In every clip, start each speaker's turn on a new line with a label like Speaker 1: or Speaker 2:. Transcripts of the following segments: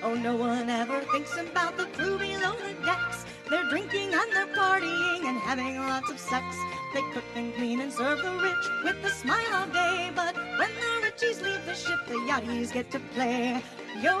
Speaker 1: Oh, no one ever thinks about the crew below the decks. They're drinking and they're partying and having lots of sex. They cook and clean and serve the rich with a smile all day. But when the richies leave the ship, the yachties get to play. Yo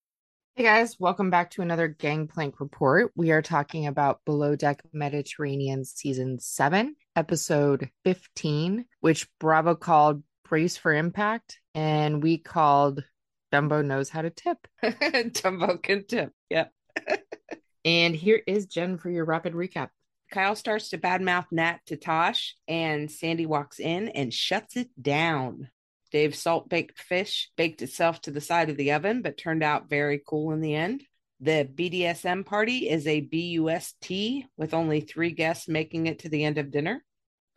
Speaker 2: Hey guys, welcome back to another Gangplank report. We are talking about Below Deck Mediterranean season 7, episode 15, which Bravo called Brace for Impact, and we called Dumbo Knows How to Tip.
Speaker 3: Dumbo can tip. Yep.
Speaker 2: and here is Jen for your rapid recap.
Speaker 3: Kyle starts to badmouth Nat to Tosh, and Sandy walks in and shuts it down. Dave's salt baked fish baked itself to the side of the oven, but turned out very cool in the end. The BDSM party is a BUST with only three guests making it to the end of dinner.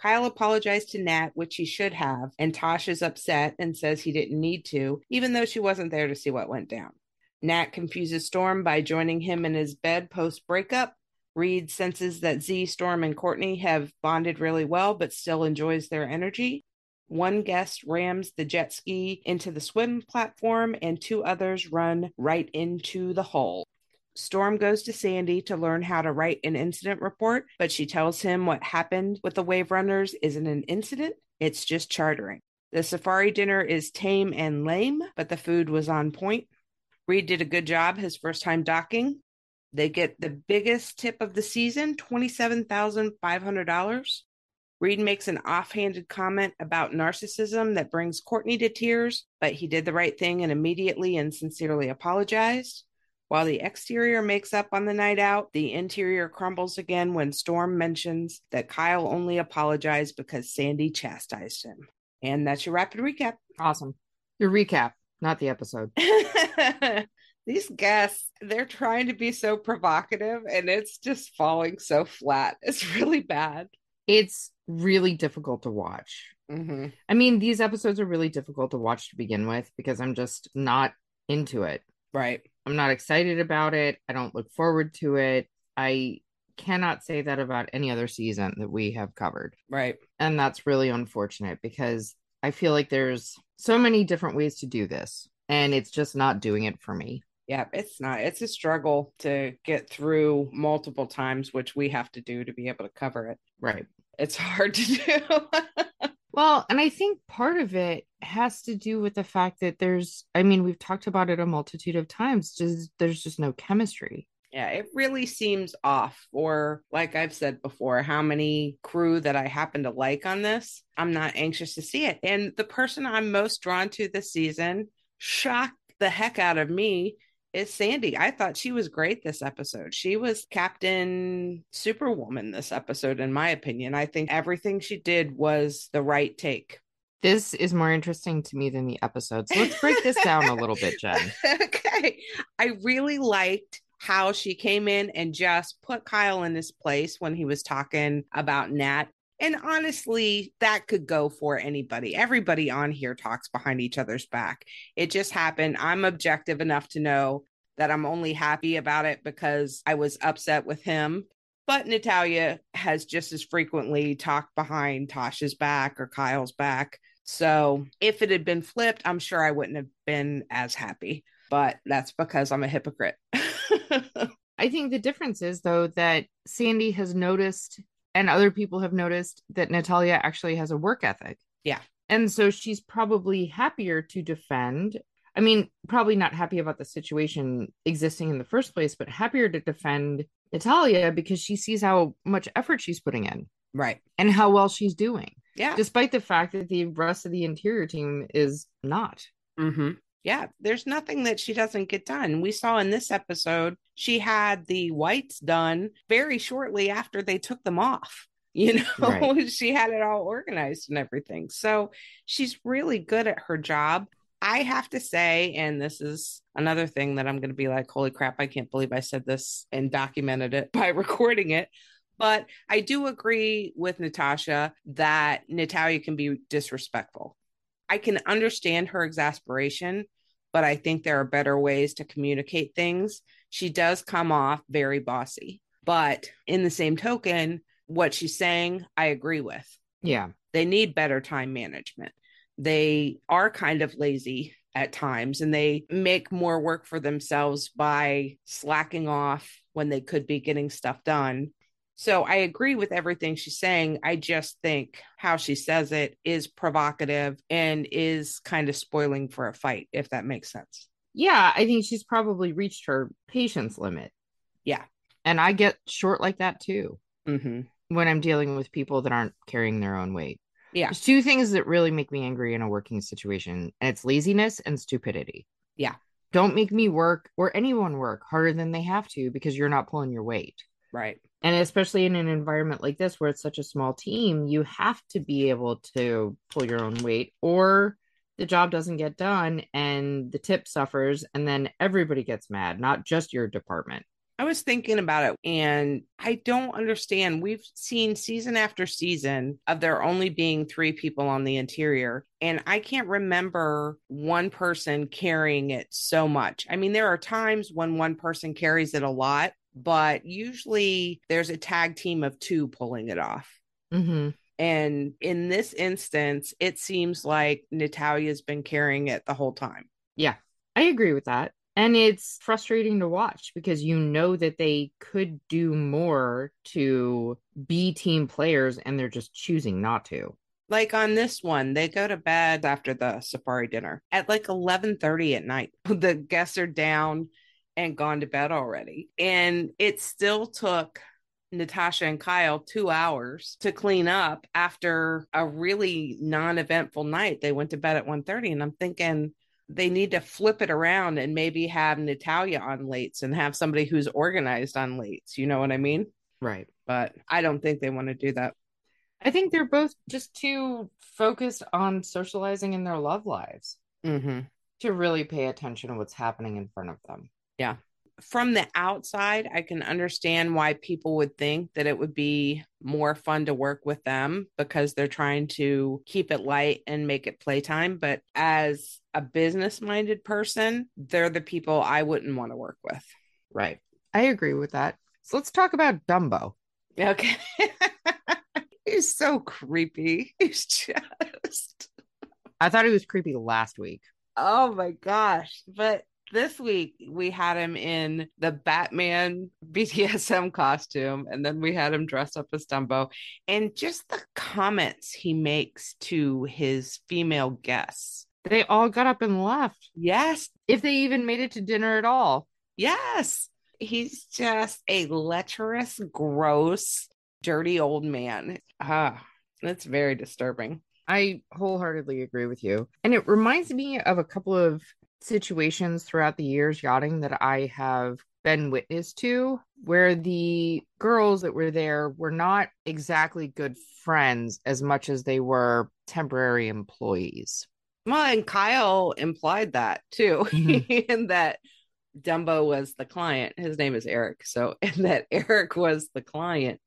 Speaker 3: Kyle apologized to Nat, which he should have, and Tosh is upset and says he didn't need to, even though she wasn't there to see what went down. Nat confuses Storm by joining him in his bed post breakup. Reid senses that Zee, Storm, and Courtney have bonded really well, but still enjoys their energy. One guest rams the jet ski into the swim platform, and two others run right into the hole. Storm goes to Sandy to learn how to write an incident report, but she tells him what happened with the Wave Runners isn't an incident, it's just chartering. The safari dinner is tame and lame, but the food was on point. Reid did a good job his first time docking. They get the biggest tip of the season $27,500. Reid makes an offhanded comment about narcissism that brings Courtney to tears, but he did the right thing and immediately and sincerely apologized. While the exterior makes up on the night out, the interior crumbles again when Storm mentions that Kyle only apologized because Sandy chastised him. And that's your rapid recap.
Speaker 2: Awesome. Your recap, not the episode.
Speaker 3: These guests, they're trying to be so provocative and it's just falling so flat. It's really bad.
Speaker 2: It's really difficult to watch.
Speaker 3: Mm-hmm.
Speaker 2: I mean, these episodes are really difficult to watch to begin with because I'm just not into it.
Speaker 3: Right.
Speaker 2: I'm not excited about it. I don't look forward to it. I cannot say that about any other season that we have covered.
Speaker 3: Right.
Speaker 2: And that's really unfortunate because I feel like there's so many different ways to do this and it's just not doing it for me.
Speaker 3: Yeah, it's not. It's a struggle to get through multiple times, which we have to do to be able to cover it.
Speaker 2: Right.
Speaker 3: It's hard to do.
Speaker 2: Well, and I think part of it has to do with the fact that there's, I mean, we've talked about it a multitude of times, just there's just no chemistry.
Speaker 3: yeah, it really seems off. Or, like I've said before, how many crew that I happen to like on this, I'm not anxious to see it. And the person I'm most drawn to this season shocked the heck out of me is Sandy. I thought she was great this episode. She was Captain Superwoman this episode, in my opinion. I think everything she did was the right take.
Speaker 2: This is more interesting to me than the episode. So let's break this down a little bit, Jen.
Speaker 3: okay. I really liked how she came in and just put Kyle in his place when he was talking about Nat. And honestly, that could go for anybody. Everybody on here talks behind each other's back. It just happened. I'm objective enough to know that I'm only happy about it because I was upset with him. But Natalya has just as frequently talked behind Tasha's back or Kyle's back. So if it had been flipped, I'm sure I wouldn't have been as happy. But that's because I'm a hypocrite.
Speaker 2: I think the difference is, though, that Sandy has noticed And other people have noticed that Natalya actually has a work ethic.
Speaker 3: Yeah.
Speaker 2: And so she's probably happier to defend. I mean, probably not happy about the situation existing in the first place, but happier to defend Natalya because she sees how much effort she's putting in
Speaker 3: Right.
Speaker 2: and how well she's doing,
Speaker 3: Yeah.
Speaker 2: despite the fact that the rest of the interior team is not.
Speaker 3: Mm-hmm. Yeah, there's nothing that she doesn't get done. We saw in this episode, she had the whites done very shortly after they took them off. You know,
Speaker 2: Right.
Speaker 3: she had it all organized and everything. So she's really good at her job. I have to say, and this is another thing that I'm going to be like, holy crap, I can't believe I said this and documented it by recording it. But I do agree with Natasha that Natalya can be disrespectful. I can understand her exasperation, but I think there are better ways to communicate things. She does come off very bossy, but in the same token, what she's saying, I agree with.
Speaker 2: Yeah.
Speaker 3: They need better time management. They are kind of lazy at times and they make more work for themselves by slacking off when they could be getting stuff done. So I agree with everything she's saying. I just think how she says it is provocative and is kind of spoiling for a fight, if that makes sense.
Speaker 2: Yeah. I think she's probably reached her patience limit.
Speaker 3: Yeah.
Speaker 2: And I get short like that too
Speaker 3: Mm-hmm.
Speaker 2: when I'm dealing with people that aren't carrying their own weight.
Speaker 3: Yeah.
Speaker 2: There's two things that really make me angry in a working situation, and it's laziness and stupidity.
Speaker 3: Yeah.
Speaker 2: Don't make me work or anyone work harder than they have to because you're not pulling your weight.
Speaker 3: Right.
Speaker 2: And especially in an environment like this where it's such a small team, you have to be able to pull your own weight or the job doesn't get done and the tip suffers and then everybody gets mad, not just your department.
Speaker 3: I was thinking about it and I don't understand. We've seen season after season of there only being three people on the interior. And I can't remember one person carrying it so much. I mean, there are times when one person carries it a lot, but usually there's a tag team of two pulling it off.
Speaker 2: Mm-hmm.
Speaker 3: And in this instance, it seems like Natalya's been carrying it the whole time.
Speaker 2: Yeah, I agree with that. And it's frustrating to watch because you know that they could do more to be team players and they're just choosing not to.
Speaker 3: like on this one they go to bed after the safari dinner at like 11:30 at night the guests are down and gone to bed already. And it still took Natasha and Kyle 2 hours to clean up after a really non-eventful night. They went to bed at 1:30 and I'm thinking they need to flip it around and maybe have Natalya on lates and have somebody who's organized on lates. You know what I mean?
Speaker 2: Right.
Speaker 3: but I don't think they want to do that.
Speaker 2: I think they're both just too focused on socializing in their love lives
Speaker 3: mhm
Speaker 2: to really pay attention to what's happening in front of them.
Speaker 3: From the outside, I can understand why people would think that it would be more fun to work with them because they're trying to keep it light and make it playtime. But as a business minded person, they're the people I wouldn't want to work with.
Speaker 2: Right. I agree with that. So let's talk about Dumbo.
Speaker 3: Okay. He's so creepy. He's just,
Speaker 2: I thought he was creepy last week.
Speaker 3: oh my gosh. But this week we had him in the Batman BDSM costume, and then we had him dressed up as Dumbo. And just the comments he makes to his female guests.
Speaker 2: They all got up and left.
Speaker 3: Yes,
Speaker 2: If they even made it to dinner at all.
Speaker 3: yes. He's just a lecherous, gross, dirty old man. Ah, that's very disturbing.
Speaker 2: I wholeheartedly agree with you. And it reminds me of a couple of situations throughout the years yachting that I have been witness to where the girls that were there were not exactly good friends as much as they were temporary employees.
Speaker 3: Well, and Kyle implied that too,
Speaker 2: Mhm.
Speaker 3: in that Dumbo was the client. His name is Eric. So, and that Eric was the client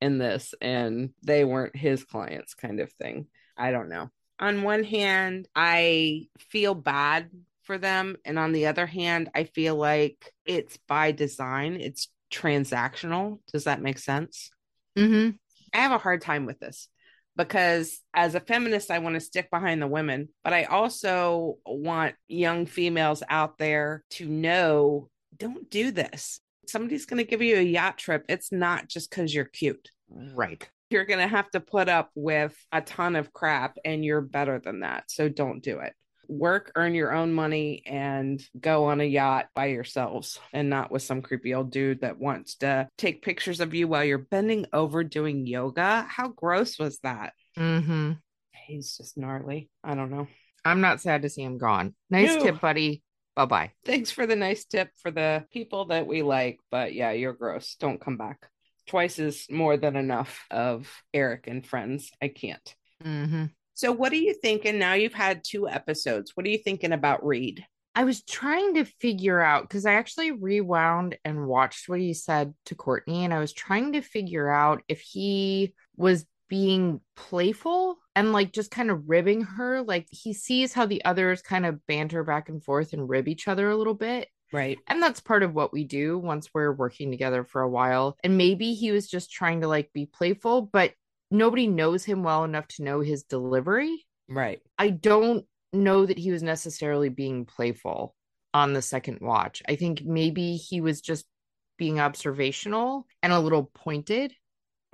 Speaker 3: in this, and they weren't his clients, kind of thing. I don't know. On one hand, I feel bad for them. And on the other hand, I feel like it's by design, it's transactional. Does that make sense?
Speaker 2: Mm-hmm.
Speaker 3: I have a hard time with this because as a feminist, I want to stick behind the women, but I also want young females out there to know don't do this. Somebody's going to give you a yacht trip. It's not just because you're cute.
Speaker 2: Right.
Speaker 3: You're going to have to put up with a ton of crap and you're better than that. So don't do it. Work, earn your own money, and go on a yacht by yourselves and not with some creepy old dude that wants to take pictures of you while you're bending over doing yoga. How gross was that?
Speaker 2: Mm-hmm.
Speaker 3: He's just gnarly. I don't know.
Speaker 2: I'm not sad to see him gone. Nice
Speaker 3: No.
Speaker 2: tip, buddy. Bye bye.
Speaker 3: Thanks for the nice tip for the people that we like, but yeah, you're gross. Don't come back. Twice is more than enough of Eric and friends. I can't.
Speaker 2: Mm-hmm.
Speaker 3: So, what are you thinking now? You've had two episodes. What are you thinking about Reid?
Speaker 2: I was trying to figure out because I actually rewound and watched what he said to Courtney, and I was trying to figure out if he was being playful and like just kind of ribbing her. Like he sees how the others kind of banter back and forth and rib each other a little bit.
Speaker 3: Right.
Speaker 2: And that's part of what we do once we're working together for a while. And maybe he was just trying to like be playful, but nobody knows him well enough to know his delivery.
Speaker 3: Right.
Speaker 2: I don't know that he was necessarily being playful on the second watch. I think maybe he was just being observational and a little pointed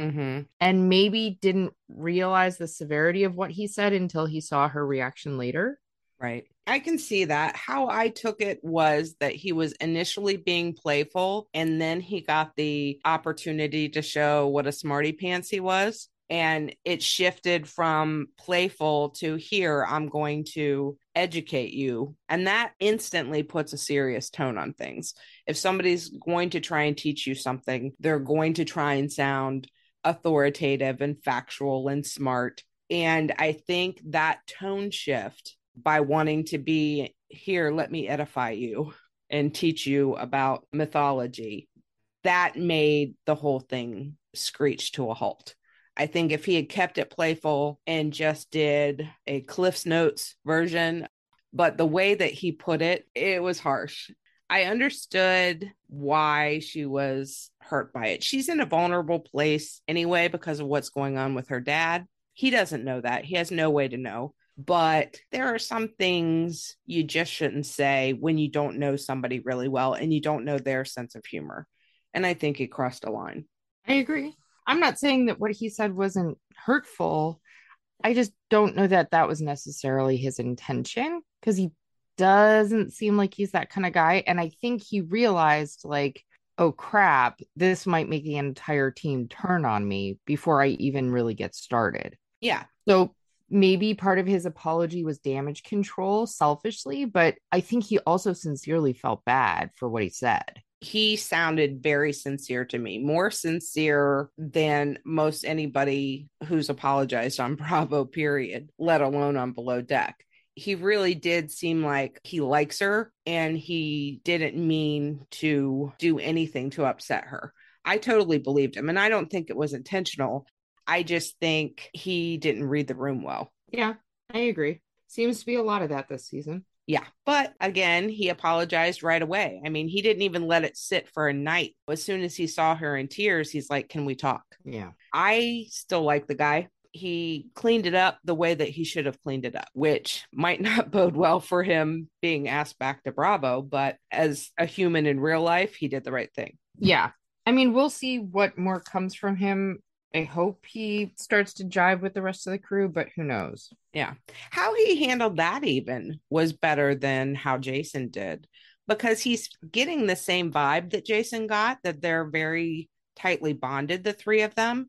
Speaker 3: Mm-hmm.
Speaker 2: and maybe didn't realize the severity of what he said until he saw her reaction later.
Speaker 3: Right. I can see that. How I took it was that he was initially being playful and then he got the opportunity to show what a smarty pants he was. And it shifted from playful to here, I'm going to educate you. And that instantly puts a serious tone on things. If somebody's going to try and teach you something, they're going to try and sound authoritative and factual and smart. And I think that tone shift by wanting to be here, let me edify you and teach you about mythology, that made the whole thing screech to a halt. I think if he had kept it playful and just did a Cliff's Notes version, but the way that he put it, it was harsh. I understood why she was hurt by it. She's in a vulnerable place anyway because of what's going on with her dad. He doesn't know that. He has no way to know. But there are some things you just shouldn't say when you don't know somebody really well and you don't know their sense of humor. And I think he crossed a line.
Speaker 2: I agree. I'm not saying that what he said wasn't hurtful. I just don't know that that was necessarily his intention because he doesn't seem like he's that kind of guy. And I think he realized, like, oh crap, this might make the entire team turn on me before I even really get started.
Speaker 3: Yeah.
Speaker 2: So maybe part of his apology was damage control selfishly, but I think he also sincerely felt bad for what he said.
Speaker 3: He sounded very sincere to me, more sincere than most anybody who's apologized on Bravo, period, let alone on Below Deck. He really did seem like he likes her and he didn't mean to do anything to upset her. I totally believed him and I don't think it was intentional. I just think he didn't read the room well.
Speaker 2: Yeah, I agree. Seems to be a lot of that this season.
Speaker 3: Yeah. But again, he apologized right away. I mean, he didn't even let it sit for a night. As soon as he saw her in tears, he's like, Can we talk?
Speaker 2: Yeah.
Speaker 3: I still like the guy. He cleaned it up the way that he should have cleaned it up, which might not bode well for him being asked back to Bravo. But as a human in real life, he did the right thing.
Speaker 2: Yeah. I mean, we'll see what more comes from him. I hope he starts to jive with the rest of the crew, but who knows?
Speaker 3: Yeah. How he handled that even was better than how Jason did because he's getting the same vibe that Jason got, that they're very tightly bonded, the three of them,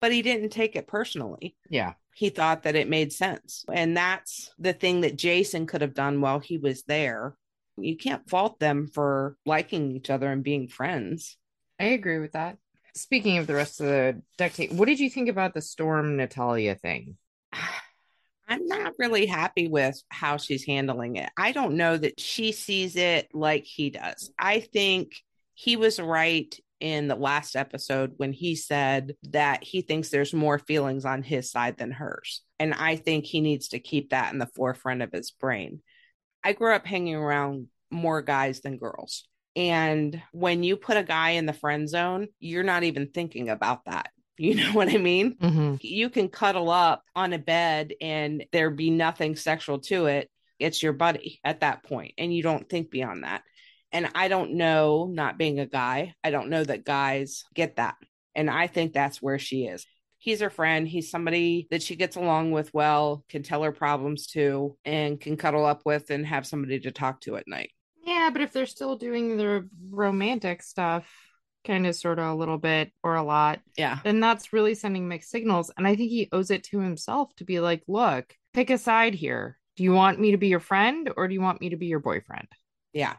Speaker 3: but he didn't take it personally.
Speaker 2: Yeah.
Speaker 3: He thought that it made sense. And that's the thing that Jason could have done while he was there. You can't fault them for liking each other and being friends.
Speaker 2: I agree with that. Speaking of the rest of the deck tape, what did you think about the Storm Natalya thing?
Speaker 3: I'm not really happy with how she's handling it. I don't know that she sees it like he does. I think he was right in the last episode when he said that he thinks there's more feelings on his side than hers. And I think he needs to keep that in the forefront of his brain. I grew up hanging around more guys than girls. And when you put a guy in the friend zone, you're not even thinking about that. You know what I mean?
Speaker 2: Mm-hmm.
Speaker 3: You can cuddle up on a bed and there be nothing sexual to it. It's your buddy at that point, and you don't think beyond that. And I don't know, not being a guy, I don't know that guys get that. And I think that's where she is. He's her friend. He's somebody that she gets along with well, can tell her problems to, and can cuddle up with and have somebody to talk to at night.
Speaker 2: Yeah, but if they're still doing the romantic stuff, kind of sort of a little bit or a lot,
Speaker 3: Yeah.
Speaker 2: then that's really sending mixed signals. And I think he owes it to himself to be like, look, pick a side here. Do you want me to be your friend or do you want me to be your boyfriend?
Speaker 3: Yeah.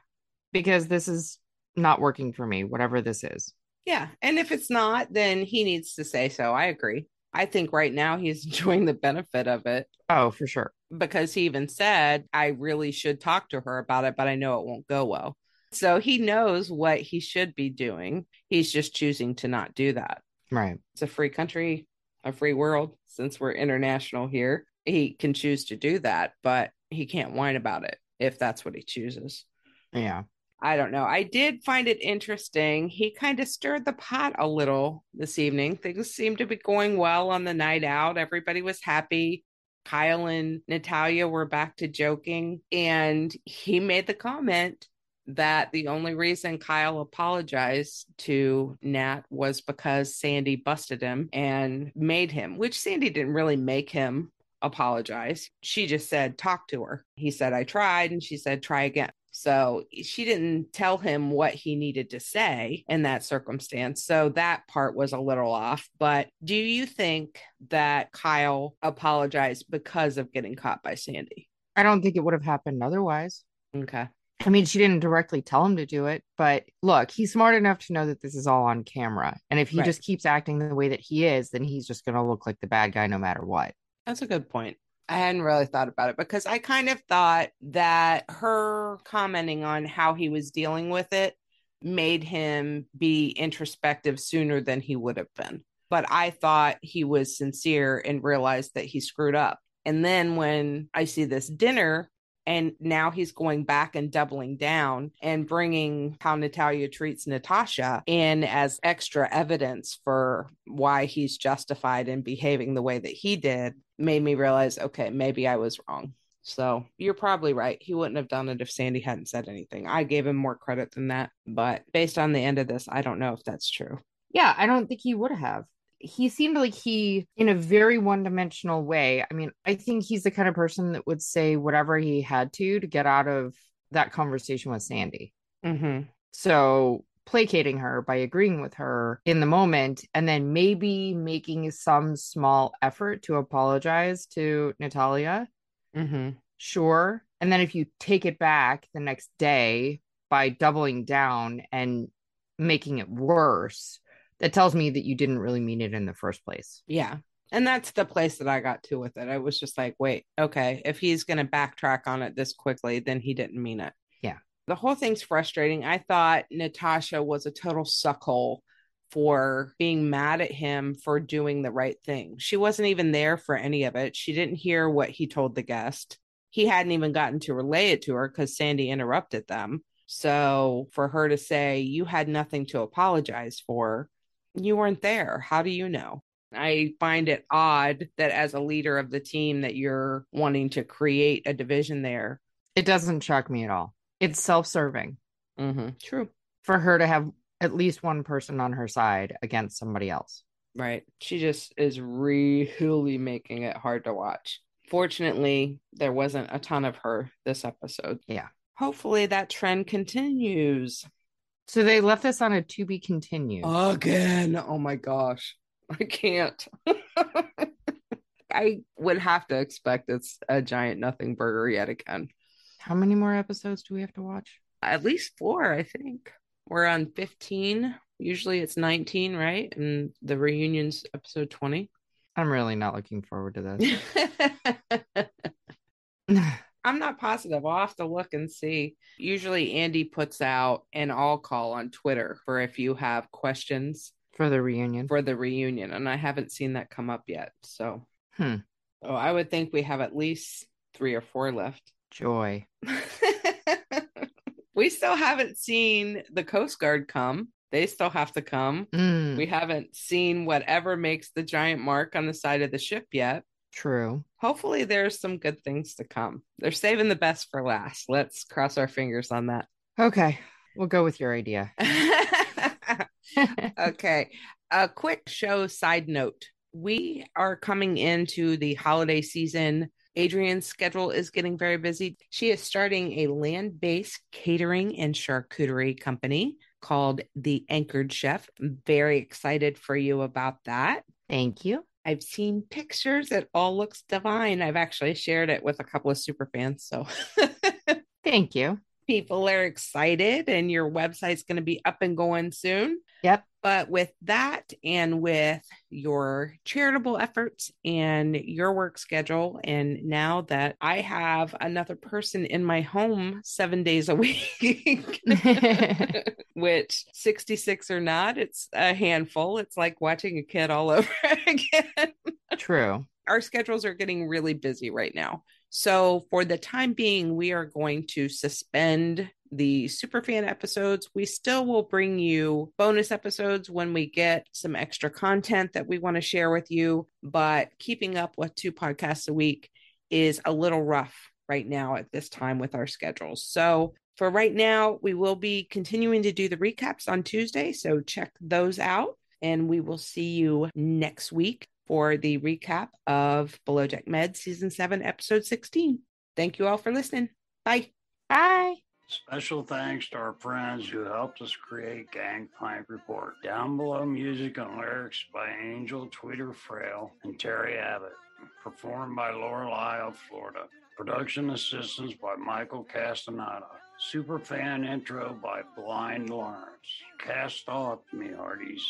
Speaker 2: Because this is not working for me, whatever this is.
Speaker 3: Yeah. And if it's not, then he needs to say so. I agree. I think right now he's enjoying the benefit of it
Speaker 2: Oh, for sure.
Speaker 3: Because he even said, I really should talk to her about it, but I know it won't go well. So he knows what he should be doing. He's just choosing to not do that.
Speaker 2: Right.
Speaker 3: It's a free country, a free world. Since we're international here, he can choose to do that, but he can't whine about it if that's what he chooses.
Speaker 2: Yeah.
Speaker 3: I don't know. I did find it interesting. He kind of stirred the pot a little this evening. Things seemed to be going well on the night out. Everybody was happy. Kyle and Natalya were back to joking. And he made the comment that the only reason Kyle apologized to Nat was because Sandy busted him and made him, which Sandy didn't really make him apologize. She just said, talk to her. He said, I tried. And she said, try again. So eh, she didn't tell him what he needed to say in that circumstance. So that part was a little off. But do you think that Kyle apologized because of getting caught by Sandy?
Speaker 2: I don't think it would have happened otherwise.
Speaker 3: Okay.
Speaker 2: I mean, she didn't directly tell him to do it, but look, he's smart enough to know that this is all on camera. And if he
Speaker 3: Right.
Speaker 2: just keeps acting the way that he is, then he's just going to look like the bad guy no matter what.
Speaker 3: That's a good point. I hadn't really thought about it because I kind of thought that her commenting on how he was dealing with it made him be introspective sooner than he would have been. But I thought he was sincere and realized that he screwed up. And then when I see this dinner, and now he's going back and doubling down and bringing how Natalya treats Natasha in as extra evidence for why he's justified in behaving the way that he did, made me realize, okay, maybe I was wrong. So you're probably right. He wouldn't have done it if Sandy hadn't said anything. I gave him more credit than that. But based on the end of this, I don't know if that's true.
Speaker 2: Yeah, I don't think he would have. He seemed like he, in a very one dimensional way. I mean, I think he's the kind of person that would say whatever he had to to get out of that conversation with Sandy.
Speaker 3: Mm-hmm.
Speaker 2: So placating her by agreeing with her in the moment and then maybe making some small effort to apologize to Natalya.
Speaker 3: Mm-hmm.
Speaker 2: Sure. And then if you take it back the next day by doubling down and making it worse, that tells me that you didn't really mean it in the first place.
Speaker 3: Yeah. And that's the place that I got to with it. I was just like, wait, okay, if he's going to backtrack on it this quickly, then he didn't mean it. The whole thing's frustrating. I thought Natasha was a total suckhole for being mad at him for doing the right thing. She wasn't even there for any of it. She didn't hear what he told the guest. He hadn't even gotten to relay it to her because Sandy interrupted them. So for her to say, you had nothing to apologize for, you weren't there. How do you know? I find it odd that as a leader of the team that you're wanting to create a division there.
Speaker 2: It doesn't shock me at all. It's self serving
Speaker 3: Mm-hmm. True.
Speaker 2: for her to have at least one person on her side against somebody else.
Speaker 3: Right. She just is really making it hard to watch. Fortunately, there wasn't a ton of her this episode.
Speaker 2: Yeah.
Speaker 3: Hopefully that trend continues.
Speaker 2: So they left this on a to be continued.
Speaker 3: Again. Oh my gosh. I can't. I would have to expect it's a giant nothing burger yet again.
Speaker 2: How many more episodes do we have to watch?
Speaker 3: At least four, I think. We're on 15. Usually it's 19, right? And the reunion's episode 20.
Speaker 2: I'm really not looking forward to this.
Speaker 3: I'm not positive. I'll have to look and see. Usually Andy puts out an all call on Twitter for if you have questions
Speaker 2: For the reunion.
Speaker 3: for the reunion, and I haven't seen that come up yet. So,
Speaker 2: Hmm.
Speaker 3: oh, I would think we have at least three or four left.
Speaker 2: Joy.
Speaker 3: we still haven't seen the Coast Guard come. They still have to come.
Speaker 2: Mm,
Speaker 3: We haven't seen whatever makes the giant mark on the side of the ship yet.
Speaker 2: true.
Speaker 3: Hopefully, there's some good things to come. They're saving the best for last. Let's cross our fingers on that.
Speaker 2: Okay. We'll go with your idea.
Speaker 3: okay. A quick show side note. We are coming into the holiday season. Adrienne's schedule is getting very busy. She is starting a land based catering and charcuterie company called The Anchored Chef. I'm very excited for you about that.
Speaker 2: Thank you.
Speaker 3: I've seen pictures. It all looks divine. I've actually shared it with a couple of super fans. So
Speaker 2: Thank you.
Speaker 3: People are excited, and your website's going to be up and going soon.
Speaker 2: Yep.
Speaker 3: But with that and with your charitable efforts and your work schedule, and now that I have another person in my home seven days a week, which 66 or not, it's a handful. It's like watching a kid all over again.
Speaker 2: True.
Speaker 3: Our schedules are getting really busy right now. So, for the time being, we are going to suspend the superfan episodes. We still will bring you bonus episodes when we get some extra content that we want to share with you. But keeping up with two podcasts a week is a little rough right now at this time with our schedules. So, for right now, we will be continuing to do the recaps on Tuesday. So, check those out. And we will see you next week for the recap of Below Deck Med Season 7, Episode 16. Thank you all for listening. Bye.
Speaker 2: Bye.
Speaker 4: Special thanks to our friends who helped us create Gangplank Report. Down below music and lyrics by Angel Tweeter Frail and Terry Abbott. Performed by Lorelei of Florida. Production assistance by Michael Castaneda. Superfan intro by Blind Lawrence. Cast off, me hearties.